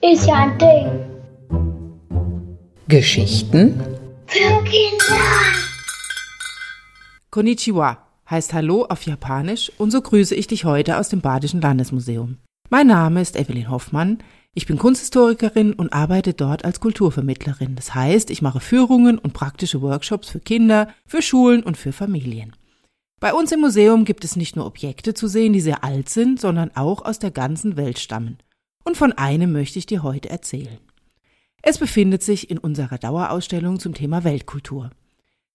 Ist ja ein Ding. Geschichten Für Kinder. Konnichiwa heißt Hallo auf Japanisch und so grüße ich dich heute aus dem Badischen Landesmuseum. Mein Name ist Evelyn Hoffmann. Ich bin Kunsthistorikerin und arbeite dort als Kulturvermittlerin. Das heißt, ich mache Führungen und praktische Workshops für Kinder, für Schulen und für Familien. Bei uns im Museum gibt es nicht nur Objekte zu sehen, die sehr alt sind, sondern auch aus der ganzen Welt stammen. Und von einem möchte ich dir heute erzählen. Es befindet sich in unserer Dauerausstellung zum Thema Weltkultur.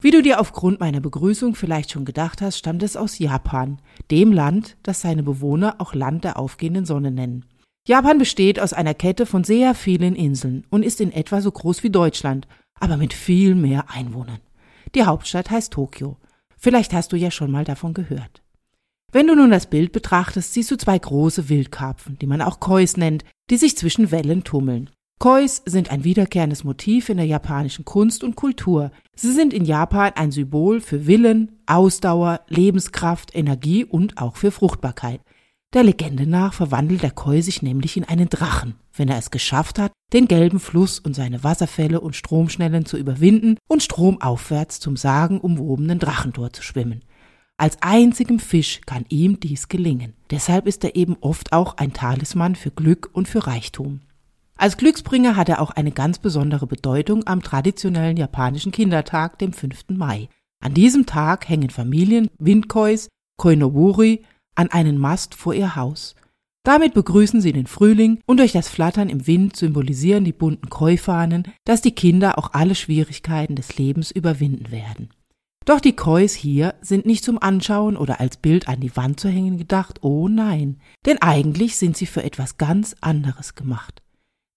Wie du dir aufgrund meiner Begrüßung vielleicht schon gedacht hast, stammt es aus Japan, dem Land, das seine Bewohner auch Land der aufgehenden Sonne nennen. Japan besteht aus einer Kette von sehr vielen Inseln und ist in etwa so groß wie Deutschland, aber mit viel mehr Einwohnern. Die Hauptstadt heißt Tokio. Vielleicht hast du ja schon mal davon gehört. Wenn du nun das Bild betrachtest, siehst du zwei große Wildkarpfen, die man auch Kois nennt, die sich zwischen Wellen tummeln. Kois sind ein wiederkehrendes Motiv in der japanischen Kunst und Kultur. Sie sind in Japan ein Symbol für Willen, Ausdauer, Lebenskraft, Energie und auch für Fruchtbarkeit. Der Legende nach verwandelt der Koi sich nämlich in einen Drachen, wenn er es geschafft hat, den gelben Fluss und seine Wasserfälle und Stromschnellen zu überwinden und stromaufwärts zum sagenumwobenen Drachentor zu schwimmen. Als einzigem Fisch kann ihm dies gelingen. Deshalb ist er eben oft auch ein Talisman für Glück und für Reichtum. Als Glücksbringer hat er auch eine ganz besondere Bedeutung am traditionellen japanischen Kindertag, dem 5. Mai. An diesem Tag hängen Familien Windkois, Koinoburi, an einen Mast vor ihr Haus. Damit begrüßen sie den Frühling und durch das Flattern im Wind symbolisieren die bunten Koi-Fahnen, dass die Kinder auch alle Schwierigkeiten des Lebens überwinden werden. Doch die Kois hier sind nicht zum Anschauen oder als Bild an die Wand zu hängen gedacht, oh nein, denn eigentlich sind sie für etwas ganz anderes gemacht.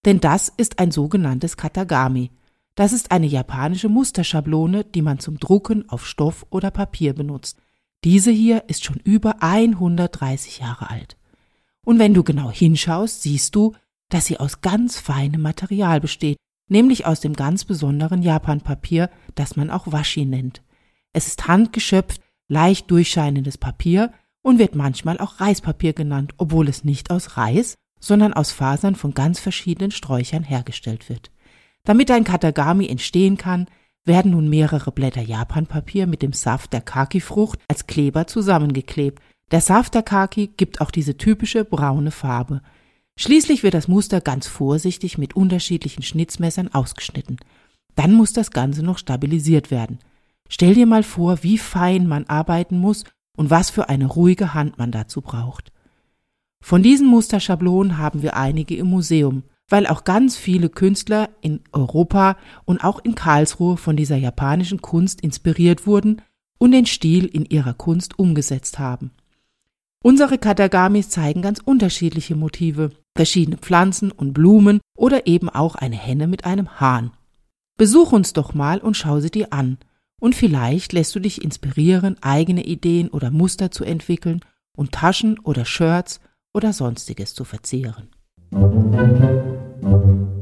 Denn das ist ein sogenanntes Katagami. Das ist eine japanische Musterschablone, die man zum Drucken auf Stoff oder Papier benutzt. Diese hier ist schon über 130 Jahre alt. Und wenn du genau hinschaust, siehst du, dass sie aus ganz feinem Material besteht, nämlich aus dem ganz besonderen Japanpapier, das man auch Washi nennt. Es ist handgeschöpft, leicht durchscheinendes Papier und wird manchmal auch Reispapier genannt, obwohl es nicht aus Reis, sondern aus Fasern von ganz verschiedenen Sträuchern hergestellt wird. Damit ein Katagami entstehen kann, werden nun mehrere Blätter Japanpapier mit dem Saft der Kaki-Frucht als Kleber zusammengeklebt. Der Saft der Kaki gibt auch diese typische braune Farbe. Schließlich wird das Muster ganz vorsichtig mit unterschiedlichen Schnitzmessern ausgeschnitten. Dann muss das Ganze noch stabilisiert werden. Stell dir mal vor, wie fein man arbeiten muss und was für eine ruhige Hand man dazu braucht. Von diesen Musterschablonen haben wir einige im Museum, weil auch ganz viele Künstler in Europa und auch in Karlsruhe von dieser japanischen Kunst inspiriert wurden und den Stil in ihrer Kunst umgesetzt haben. Unsere Katagamis zeigen ganz unterschiedliche Motive, verschiedene Pflanzen und Blumen oder eben auch eine Henne mit einem Hahn. Besuch uns doch mal und schau sie dir an. Und vielleicht lässt du dich inspirieren, eigene Ideen oder Muster zu entwickeln und Taschen oder Shirts oder sonstiges zu Thank you.